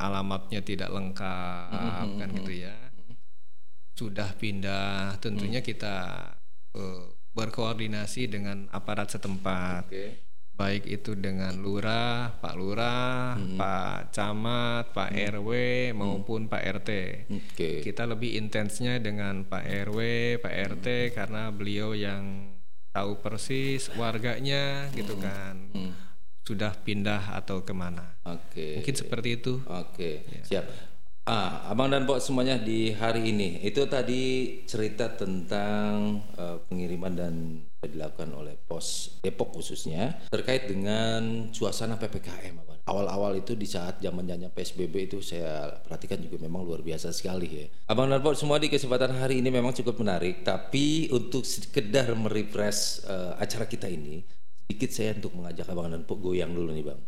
[SPEAKER 2] alamatnya tidak lengkap kan gitu ya sudah pindah tentunya kita eh, berkoordinasi dengan aparat setempat
[SPEAKER 1] Oke.
[SPEAKER 2] baik itu dengan lurah, Pak Lurah, Pak Camat, Pak RW maupun Pak RT.
[SPEAKER 1] Oke.
[SPEAKER 2] Kita lebih intensnya dengan Pak RW, Pak RT karena beliau yang tahu persis warganya gitu kan. Sudah pindah atau ke mana.
[SPEAKER 1] Oke.
[SPEAKER 2] Mungkin seperti itu.
[SPEAKER 1] Oke, siap. Ah, Abang dan Pok semuanya di hari ini. Itu tadi cerita tentang eh, pengiriman dan dilakukan oleh pos Depok khususnya terkait dengan suasana ppkm Abang. awal-awal itu di saat zaman zamannya psbb itu saya perhatikan juga memang luar biasa sekali ya. Abang dan Pok semua di kesempatan hari ini memang cukup menarik tapi untuk sekedar merefresh uh, acara kita ini sedikit saya untuk mengajak abang dan Pok goyang dulu nih bang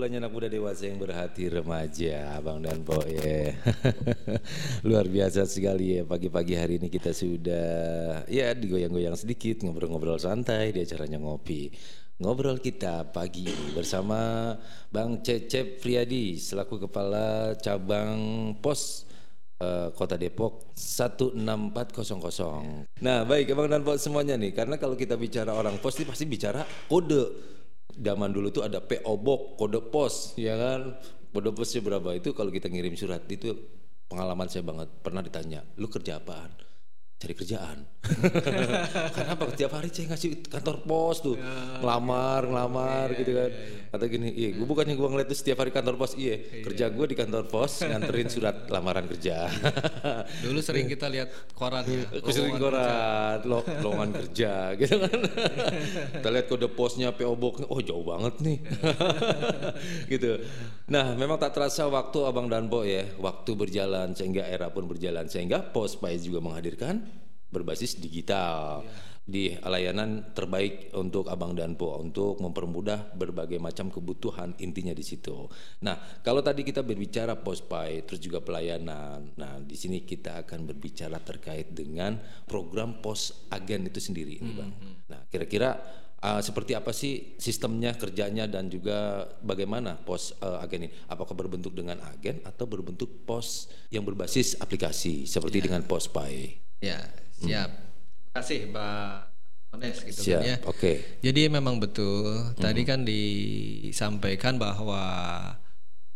[SPEAKER 1] aulanya anak muda dewasa yang berhati remaja Abang dan Po ya. [LAUGHS] Luar biasa sekali ya pagi-pagi hari ini kita sudah ya digoyang-goyang sedikit ngobrol-ngobrol santai di acaranya ngopi. Ngobrol kita pagi bersama Bang Cecep Friadi selaku Kepala Cabang Pos uh, Kota Depok 16400. Nah, baik Abang dan semuanya nih karena kalau kita bicara orang pos pasti bicara kode zaman dulu tuh ada PO Box, kode pos, ya kan? Kode posnya berapa itu kalau kita ngirim surat itu pengalaman saya banget pernah ditanya, lu kerja apaan? Cari kerjaan. [LAUGHS] Kenapa setiap hari saya ngasih kantor pos tuh, ya, ngelamar, ngelamar iya, gitu kan. Iya, iya. Kata gini, iya, gue bukannya gue ngeliat tuh setiap hari kantor pos, iya, iya. kerja gue di kantor pos nganterin surat lamaran kerja. [LAUGHS]
[SPEAKER 2] Dulu sering kita lihat koran ya,
[SPEAKER 1] sering koran, lo, lowongan kerja gitu kan. [LAUGHS] kita lihat kode posnya PO Box, oh jauh banget nih. gitu. Nah, memang tak terasa waktu Abang Danbo ya, waktu berjalan sehingga era pun berjalan sehingga Pos Pais juga menghadirkan berbasis digital yeah. di layanan terbaik untuk Abang dan Po untuk mempermudah berbagai macam kebutuhan intinya di situ. Nah, kalau tadi kita berbicara postpay terus juga pelayanan. Nah, di sini kita akan berbicara terkait dengan program pos agen itu sendiri ini, Bang. Mm -hmm. Nah, kira-kira uh, seperti apa sih sistemnya kerjanya dan juga bagaimana pos uh, agen ini apakah berbentuk dengan agen atau berbentuk pos yang berbasis aplikasi seperti yeah. dengan postpay
[SPEAKER 2] ya Siap. Terima kasih Mbak Ones gitu
[SPEAKER 1] Siap. kan ya. Oke. Okay.
[SPEAKER 2] Jadi memang betul. Hmm. Tadi kan disampaikan bahwa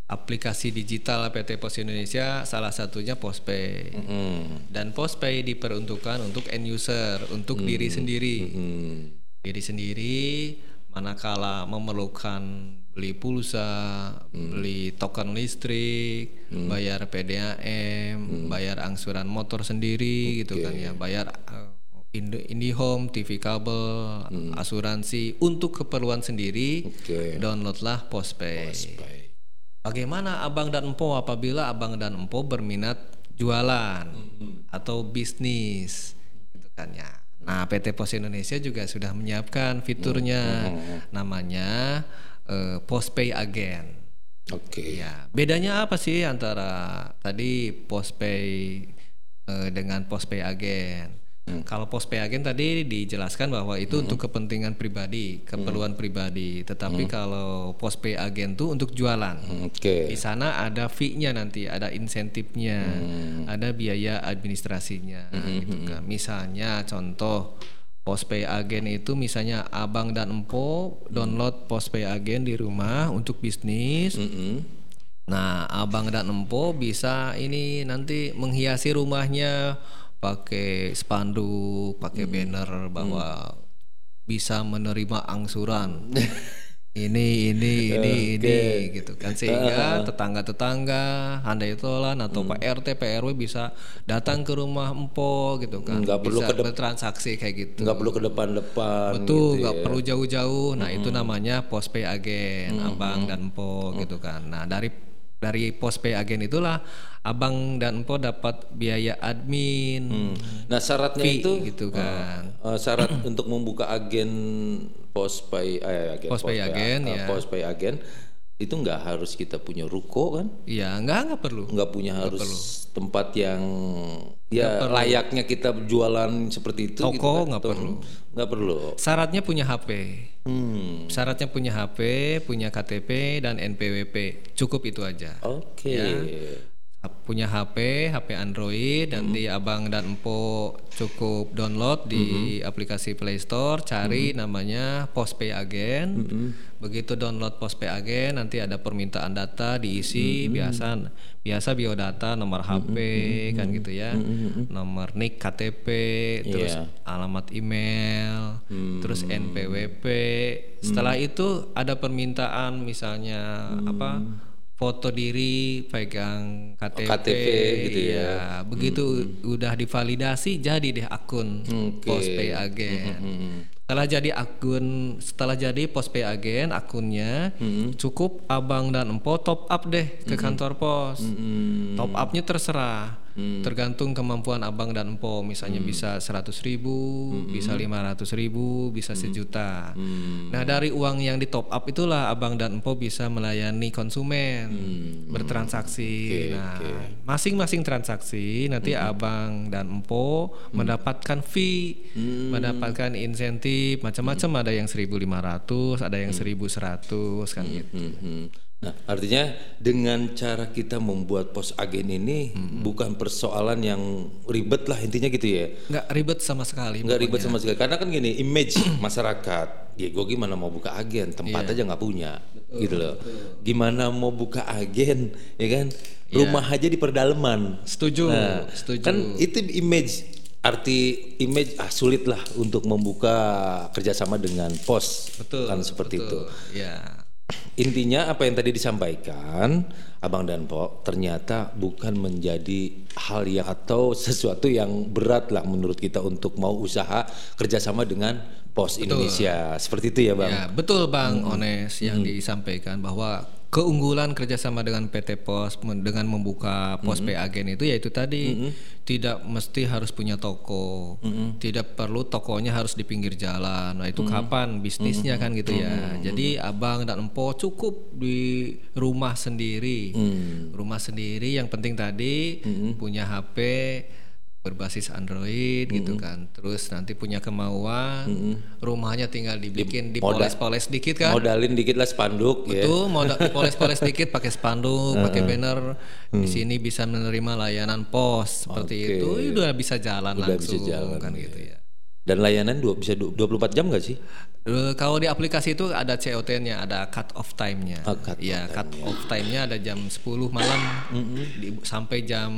[SPEAKER 2] aplikasi digital PT Pos Indonesia salah satunya Postpay. Mm. Dan Postpay diperuntukkan untuk end user, untuk mm. diri sendiri. Mm. Diri sendiri manakala memerlukan beli pulsa, hmm. beli token listrik, hmm. bayar PDAM, hmm. Bayar angsuran motor sendiri okay. gitu kan ya, bayar uh, IndiHome, TV kabel, hmm. asuransi untuk keperluan sendiri. Okay. Downloadlah Postpay. Postpay. Bagaimana Abang dan Empo apabila Abang dan Empo berminat jualan hmm. atau bisnis gitu kan ya. Nah, PT Pos Indonesia juga sudah menyiapkan fiturnya hmm. Hmm. namanya uh, postpay agen.
[SPEAKER 1] Oke. Okay.
[SPEAKER 2] Ya, bedanya apa sih antara tadi postpay uh, dengan postpay agen? Hmm. Kalau postpay agen tadi dijelaskan bahwa itu hmm. untuk kepentingan pribadi, keperluan hmm. pribadi. Tetapi hmm. kalau postpay agen tuh untuk jualan. Hmm. Oke. Okay. Di sana ada fee-nya nanti, ada insentifnya, hmm. ada biaya administrasinya, hmm. gitu kan. Misalnya contoh Postpay Agen itu misalnya abang dan empo download Postpay Agen di rumah untuk bisnis. Mm -hmm. Nah, abang dan empo bisa ini nanti menghiasi rumahnya pakai spanduk, pakai mm -hmm. banner bahwa mm. bisa menerima angsuran. [LAUGHS] ini ini ini okay. ini gitu kan [LAUGHS] sehingga tetangga-tetangga handai tolan atau hmm. Pak RT Pak RW bisa datang ke rumah empo gitu kan
[SPEAKER 1] nggak perlu ke
[SPEAKER 2] bertransaksi kayak gitu
[SPEAKER 1] nggak perlu ke depan-depan
[SPEAKER 2] betul gitu nggak gitu ya. perlu jauh-jauh nah hmm. itu namanya postpay agen hmm. abang dan empo hmm. gitu kan nah dari dari postpay agen itulah abang dan empo dapat biaya admin
[SPEAKER 1] Nah syaratnya
[SPEAKER 2] fee
[SPEAKER 1] itu
[SPEAKER 2] gitu kan
[SPEAKER 1] eh, syarat untuk membuka agen postpay eh, agen
[SPEAKER 2] Postpay agen,
[SPEAKER 1] eh,
[SPEAKER 2] ya.
[SPEAKER 1] postpay agen itu nggak harus kita punya ruko kan?
[SPEAKER 2] Iya nggak nggak perlu.
[SPEAKER 1] Nggak punya harus tempat yang ya layaknya kita jualan seperti itu
[SPEAKER 2] Toko
[SPEAKER 1] gitu kan?
[SPEAKER 2] nggak perlu.
[SPEAKER 1] nggak perlu.
[SPEAKER 2] Syaratnya punya HP
[SPEAKER 1] hmm.
[SPEAKER 2] syaratnya punya HP punya KTP dan NPWP cukup itu aja.
[SPEAKER 1] Oke
[SPEAKER 2] punya HP, HP Android, nanti abang dan empo cukup download di aplikasi Play Store, cari namanya Postpay Agen. Begitu download Postpay Agen, nanti ada permintaan data diisi biasa biasa biodata, nomor HP kan gitu ya, nomor NIK KTP, terus
[SPEAKER 1] Iya.
[SPEAKER 2] alamat email, terus NPWP. Setelah itu ada permintaan misalnya apa? Foto diri, pegang KTP,
[SPEAKER 1] KTP gitu ya.
[SPEAKER 2] Iya, begitu udah divalidasi jadi deh akun
[SPEAKER 1] Oke.
[SPEAKER 2] Postpay Agen. Setelah jadi akun, setelah jadi Postpay Agen akunnya cukup abang dan empo top up deh ke kantor pos.
[SPEAKER 1] Hmm.
[SPEAKER 2] Top upnya terserah, tergantung kemampuan abang dan empo. Misalnya bisa 100 ribu, bisa 500 ribu, bisa sejuta. Nah dari uang yang di top up itulah abang dan empo bisa melayani konsumen bertransaksi. nah masing-masing transaksi nanti abang dan empo mendapatkan fee, mendapatkan insentif. Macam-macam. Ada yang 1.500, ada yang 1.100 kan gitu.
[SPEAKER 1] Mhm. Nah, artinya dengan cara kita membuat pos agen ini bukan persoalan yang ribet lah intinya gitu ya.
[SPEAKER 2] Nggak ribet sama sekali.
[SPEAKER 1] Nggak ribet sama sekali. Karena kan gini, image [CLEARS THROAT] masyarakat, ya gue gimana mau buka agen, tempat aja nggak punya, gitu loh. Gimana mau buka agen, ya kan? Rumah aja di perdalaman.
[SPEAKER 2] Setuju,
[SPEAKER 1] Nah,
[SPEAKER 2] setuju.
[SPEAKER 1] Kan itu image arti image ah sulit lah untuk membuka kerjasama dengan pos
[SPEAKER 2] Betul,
[SPEAKER 1] kan seperti itu.
[SPEAKER 2] Ya.
[SPEAKER 1] Intinya apa yang tadi disampaikan Abang dan Po ternyata bukan menjadi hal yang atau sesuatu yang berat lah menurut kita untuk mau usaha kerjasama dengan Pos Indonesia. Seperti itu ya Bang.
[SPEAKER 2] Ya, betul Bang Ones yang disampaikan bahwa keunggulan kerjasama dengan PT Pos dengan membuka pos pay agen itu yaitu tadi tidak mesti harus punya toko, tidak perlu tokonya harus di pinggir jalan. Nah itu kapan bisnisnya kan gitu ya. Jadi abang dan empo cukup di rumah sendiri, rumah sendiri. Yang penting tadi punya HP berbasis Android gitu kan. Terus nanti punya kemauan, rumahnya tinggal dibikin dipoles-poles dikit kan.
[SPEAKER 1] Modalin dikit lah spanduk ya.
[SPEAKER 2] Itu mau [LAUGHS] dipoles-poles dikit pakai spanduk, pakai banner. Di sini bisa menerima layanan pos seperti itu. Udah bisa jalan
[SPEAKER 1] Udah
[SPEAKER 2] langsung
[SPEAKER 1] bisa jalan,
[SPEAKER 2] kan gitu ya.
[SPEAKER 1] Dan layanan dua, bisa du- 24 jam gak sih?
[SPEAKER 2] Eh, Kalau di aplikasi itu ada COT-nya, ada cut off time-nya.
[SPEAKER 1] Oh, cut
[SPEAKER 2] ya, cut off time-nya ada jam 10 malam di- sampai jam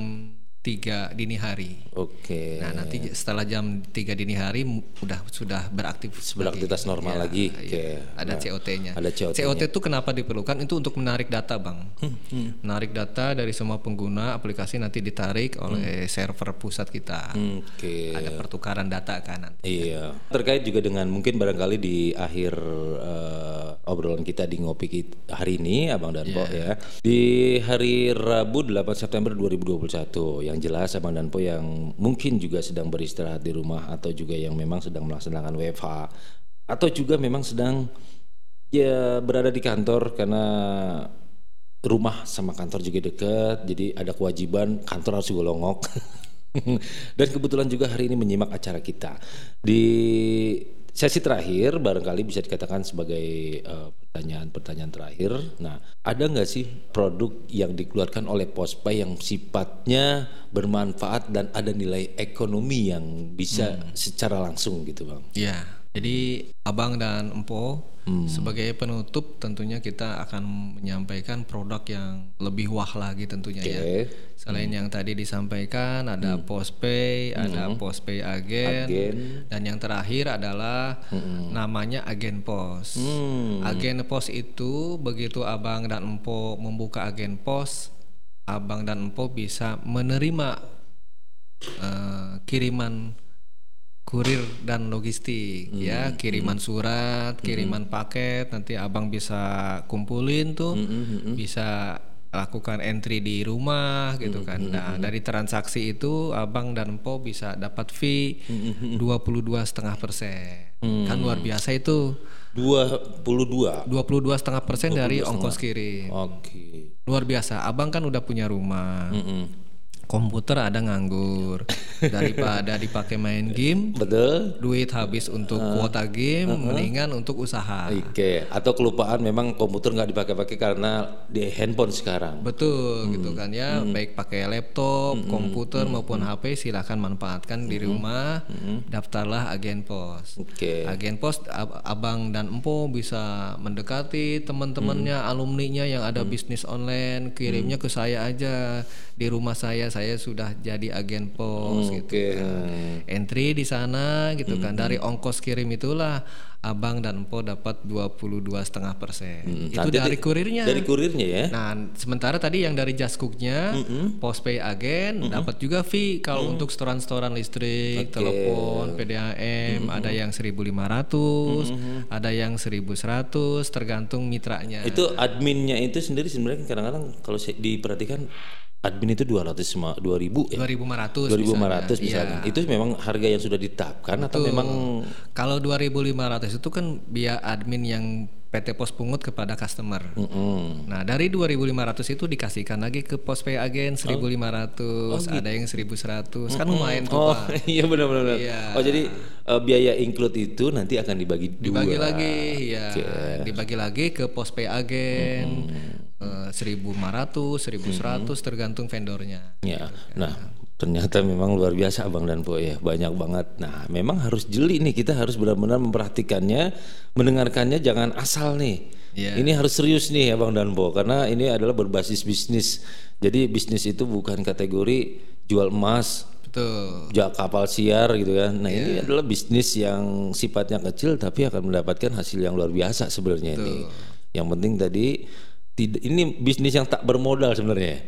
[SPEAKER 2] 3 dini hari.
[SPEAKER 1] Oke.
[SPEAKER 2] Nah, nanti setelah jam 3 dini hari udah sudah beraktif
[SPEAKER 1] Beraktivitas normal lagi.
[SPEAKER 2] iya.
[SPEAKER 1] Oke.
[SPEAKER 2] Ada
[SPEAKER 1] Nah,
[SPEAKER 2] COT-nya.
[SPEAKER 1] ada COT-nya.
[SPEAKER 2] COT itu kenapa diperlukan? Itu untuk menarik data, Bang.
[SPEAKER 1] Hmm,
[SPEAKER 2] Menarik data dari semua pengguna aplikasi nanti ditarik oleh server pusat kita.
[SPEAKER 1] Hmm. Oke.
[SPEAKER 2] Ada pertukaran data kan nanti.
[SPEAKER 1] Iya, terkait juga dengan mungkin barangkali di akhir eh, obrolan kita di ngopi hari ini, Abang dan Po ya. Di hari Rabu 8 September 2021, yang jelas Abang dan Po yang mungkin juga sedang beristirahat di rumah atau juga yang memang sedang melaksanakan WFH atau juga memang sedang ya berada di kantor karena rumah sama kantor juga dekat, jadi ada kewajiban kantor harus golongok. [LAUGHS] Dan kebetulan juga hari ini menyimak acara kita di sesi terakhir, barangkali bisa dikatakan sebagai eh, pertanyaan-pertanyaan terakhir. Nah, ada nggak sih produk yang dikeluarkan oleh Pospay yang sifatnya bermanfaat dan ada nilai ekonomi yang bisa secara langsung gitu, bang?
[SPEAKER 2] Iya. Jadi Abang dan Empo sebagai penutup tentunya kita akan menyampaikan produk yang lebih wah lagi tentunya ya.
[SPEAKER 1] Oke.
[SPEAKER 2] Selain yang tadi disampaikan ada Postpay, ada Postpay Agen,
[SPEAKER 1] Agen.
[SPEAKER 2] dan yang terakhir adalah namanya Agen Pos.
[SPEAKER 1] Hmm.
[SPEAKER 2] Agen Pos itu begitu Abang dan Empo membuka Agen Pos, Abang dan Empo bisa menerima eh, kiriman kurir dan logistik ya kiriman surat kiriman paket nanti abang bisa kumpulin tuh bisa lakukan entry di rumah gitu kan. Nah, dari transaksi itu abang dan empo bisa dapat fee 22 setengah persen. Kan luar biasa itu.
[SPEAKER 1] 22.
[SPEAKER 2] 22 setengah persen dari ongkos kirim.
[SPEAKER 1] Oke.
[SPEAKER 2] Luar biasa. Abang kan udah punya rumah.
[SPEAKER 1] Mm-mm.
[SPEAKER 2] Komputer ada nganggur. Daripada dipakai main game,
[SPEAKER 1] Betul.
[SPEAKER 2] duit habis untuk kuota game, mendingan untuk usaha.
[SPEAKER 1] Oke, atau kelupaan memang komputer nggak dipakai-pakai karena di handphone sekarang.
[SPEAKER 2] Betul gitu kan ya, baik pakai laptop, komputer maupun HP silahkan manfaatkan di rumah. Daftarlah agen pos.
[SPEAKER 1] Oke.
[SPEAKER 2] Agen pos ab- abang dan empo bisa mendekati teman-temannya, alumninya yang ada bisnis online, kirimnya ke saya aja di rumah saya. Saya sudah jadi agen pos gitu.
[SPEAKER 1] Oke.
[SPEAKER 2] Entry di sana gitu kan dari ongkos kirim itulah abang dan empo dapat 22 setengah persen. Itu
[SPEAKER 1] Nanti
[SPEAKER 2] dari kurirnya.
[SPEAKER 1] Dari kurirnya ya.
[SPEAKER 2] Nah, sementara tadi yang dari Jaskuknya, postpay agen dapat juga fee kalau untuk setoran-setoran listrik, telepon, PDAM, ada yang 1.500, ada yang 1.100, tergantung mitranya.
[SPEAKER 1] Itu adminnya itu sendiri sebenarnya kadang-kadang kalau diperhatikan admin itu 200 sama 2000 ya.
[SPEAKER 2] 2.500
[SPEAKER 1] 2500
[SPEAKER 2] misalnya.
[SPEAKER 1] misalnya.
[SPEAKER 2] Iya.
[SPEAKER 1] Itu memang harga yang sudah ditetapkan atau memang
[SPEAKER 2] Kalau 2.500 itu kan biaya admin yang PT Pos pungut kepada customer.
[SPEAKER 1] Mm-mm.
[SPEAKER 2] Nah, dari 2.500 itu dikasihkan lagi ke postpay agen 1.500, ada yang 1.100. Kan lumayan tuh,
[SPEAKER 1] Oh
[SPEAKER 2] Pak. [LAUGHS]
[SPEAKER 1] iya benar-benar.
[SPEAKER 2] Iya.
[SPEAKER 1] Oh jadi eh, biaya include itu nanti akan dibagi dua.
[SPEAKER 2] dibagi lagi ya
[SPEAKER 1] Oke.
[SPEAKER 2] dibagi lagi ke postpay agen eh, 1500 1100 tergantung vendornya
[SPEAKER 1] Ya. Nah, ternyata memang luar biasa Abang dan Po ya, banyak banget. Nah, memang harus jeli nih kita harus benar-benar memperhatikannya, mendengarkannya jangan asal nih.
[SPEAKER 2] Iya.
[SPEAKER 1] Ini harus serius nih Abang dan Po karena ini adalah berbasis bisnis. Jadi bisnis itu bukan kategori jual emas,
[SPEAKER 2] betul
[SPEAKER 1] jual kapal siar gitu kan. Nah, ini adalah bisnis yang sifatnya kecil tapi akan mendapatkan hasil yang luar biasa sebenarnya ini. Yang penting tadi tidak ini bisnis yang tak bermodal sebenarnya.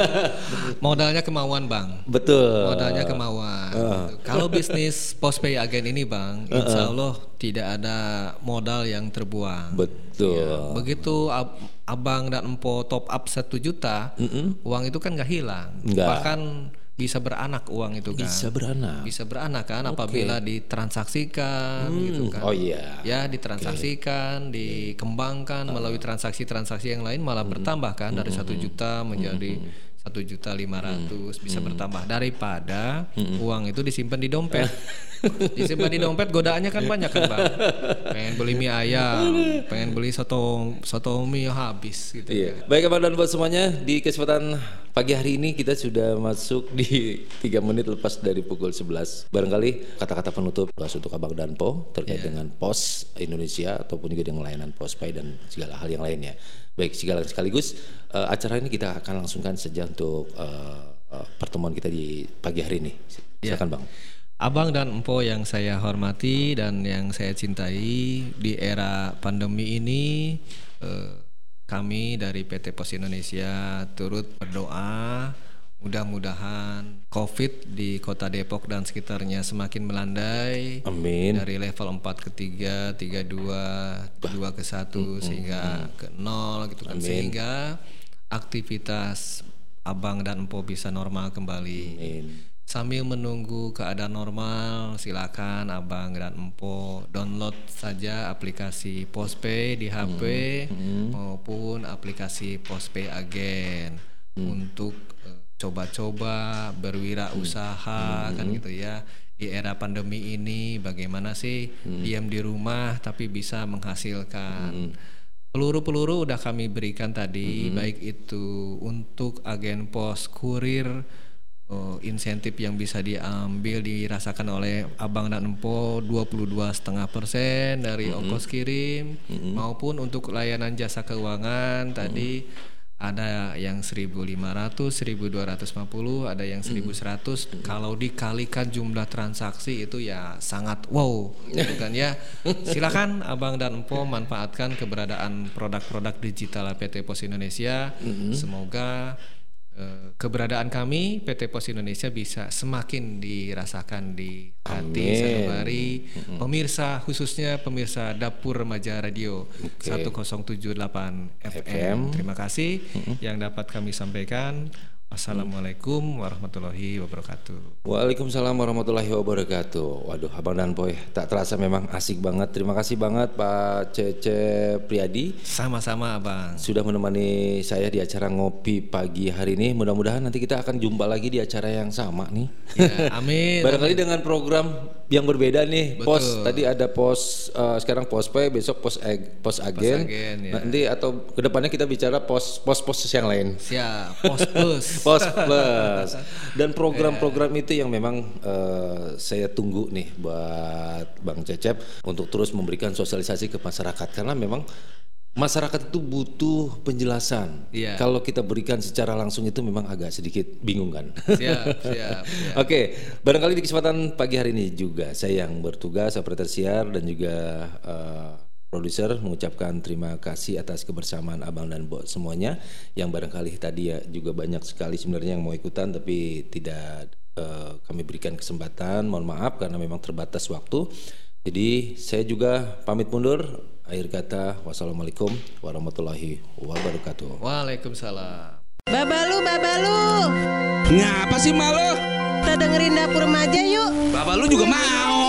[SPEAKER 1] [LAUGHS]
[SPEAKER 2] modalnya kemauan bang
[SPEAKER 1] Betul.
[SPEAKER 2] modalnya kemauan Gitu. kalau bisnis postpay agen ini bang insya Allah tidak ada modal yang terbuang
[SPEAKER 1] Betul.
[SPEAKER 2] begitu ab- abang dan empo top up satu juta uang itu kan nggak hilang
[SPEAKER 1] Nggak.
[SPEAKER 2] bahkan bisa beranak uang itu kan?
[SPEAKER 1] Bisa beranak.
[SPEAKER 2] bisa beranak kan apabila ditransaksikan gitu kan?
[SPEAKER 1] Oh iya.
[SPEAKER 2] ya ditransaksikan dikembangkan melalui transaksi-transaksi yang lain malah bertambah kan dari satu juta menjadi satu juta lima ratus bisa bertambah. Daripada uang itu disimpan di dompet. [LAUGHS] Disimpan di dompet godaannya kan banyak kan bang? Pengen beli mie ayam pengen beli soto soto mie habis gitu
[SPEAKER 1] Iya. Baik Abang dan buat semuanya di kesempatan pagi hari ini kita sudah masuk di [LAUGHS] 3 menit lepas dari pukul 11. Barangkali kata-kata penutup bahas untuk Abang dan Po terkait dengan pos Indonesia ataupun juga dengan layanan pay dan segala hal yang lainnya. Baik, segala sekaligus eh, acara ini kita akan langsungkan saja untuk eh, eh, pertemuan kita di pagi hari ini. Silakan Bang.
[SPEAKER 2] Abang dan Empo yang saya hormati dan yang saya cintai di era pandemi ini eh, kami dari PT Pos Indonesia turut berdoa mudah-mudahan COVID di Kota Depok dan sekitarnya semakin melandai.
[SPEAKER 1] Amin.
[SPEAKER 2] dari level 4 ke 3, 3 2, 2 ke 1 sehingga ke 0 gitu kan. Sehingga aktivitas Abang dan Empo bisa normal kembali.
[SPEAKER 1] Amin.
[SPEAKER 2] Sambil menunggu keadaan normal, silakan Abang dan Empo download saja aplikasi Postpay di HP maupun aplikasi Postpay Agen. Untuk eh, coba-coba berwirausaha kan gitu ya. Di era pandemi ini bagaimana sih diam di rumah tapi bisa menghasilkan. Peluru-peluru udah kami berikan tadi baik itu untuk agen pos kurir Oh, insentif yang bisa diambil dirasakan oleh abang dan empo 22 setengah persen dari ongkos kirim maupun untuk layanan jasa keuangan tadi ada yang 1.500, 1.250, ada yang 1.100. Kalau dikalikan jumlah transaksi itu ya sangat wow, gitu kan ya. [LAUGHS] Silakan abang dan empo manfaatkan keberadaan produk-produk digital PT Pos Indonesia. Semoga eh, keberadaan kami PT Pos Indonesia bisa semakin dirasakan di hati sanubari. Pemirsa khususnya pemirsa Dapur Remaja Radio 1078 FM. Terima kasih. Yang dapat kami sampaikan. Assalamualaikum warahmatullahi wabarakatuh.
[SPEAKER 1] Waalaikumsalam warahmatullahi wabarakatuh. Waduh, Abang dan Boy, tak terasa memang asik banget. Terima kasih banget Pak Cece Priyadi
[SPEAKER 2] Sama-sama Abang.
[SPEAKER 1] sudah menemani saya di acara ngopi pagi hari ini. Mudah-mudahan nanti kita akan jumpa lagi di acara yang sama nih.
[SPEAKER 2] Ya, amin. [LAUGHS]
[SPEAKER 1] Barangkali dengan program yang berbeda nih.
[SPEAKER 2] Betul.
[SPEAKER 1] Pos tadi ada pos eh, sekarang pos P, besok pos ag- pos agen.
[SPEAKER 2] agen, ya.
[SPEAKER 1] Nanti atau ke depannya kita bicara pos pos pos yang lain.
[SPEAKER 2] Siap, pos plus. [LAUGHS]
[SPEAKER 1] Pos plus dan program-program itu yang memang eh, saya tunggu nih buat Bang Cecep untuk terus memberikan sosialisasi ke masyarakat karena memang masyarakat itu butuh penjelasan.
[SPEAKER 2] Iya.
[SPEAKER 1] Kalau kita berikan secara langsung itu memang agak sedikit bingung kan.
[SPEAKER 2] Siap, siap, [LAUGHS] siap.
[SPEAKER 1] Oke, barangkali di kesempatan pagi hari ini juga saya yang bertugas operator siar dan juga eh, produser mengucapkan terima kasih atas kebersamaan Abang dan Bo semuanya yang barangkali tadi ya juga banyak sekali sebenarnya yang mau ikutan tapi tidak eh, kami berikan kesempatan. Mohon maaf karena memang terbatas waktu. Jadi saya juga pamit mundur. Akhir kata wassalamualaikum warahmatullahi wabarakatuh.
[SPEAKER 2] Waalaikumsalam.
[SPEAKER 4] Babalu, babalu,
[SPEAKER 5] Ngapa sih malu?
[SPEAKER 4] kita dengerin dapur remaja yuk.
[SPEAKER 5] Bapak lu juga mau.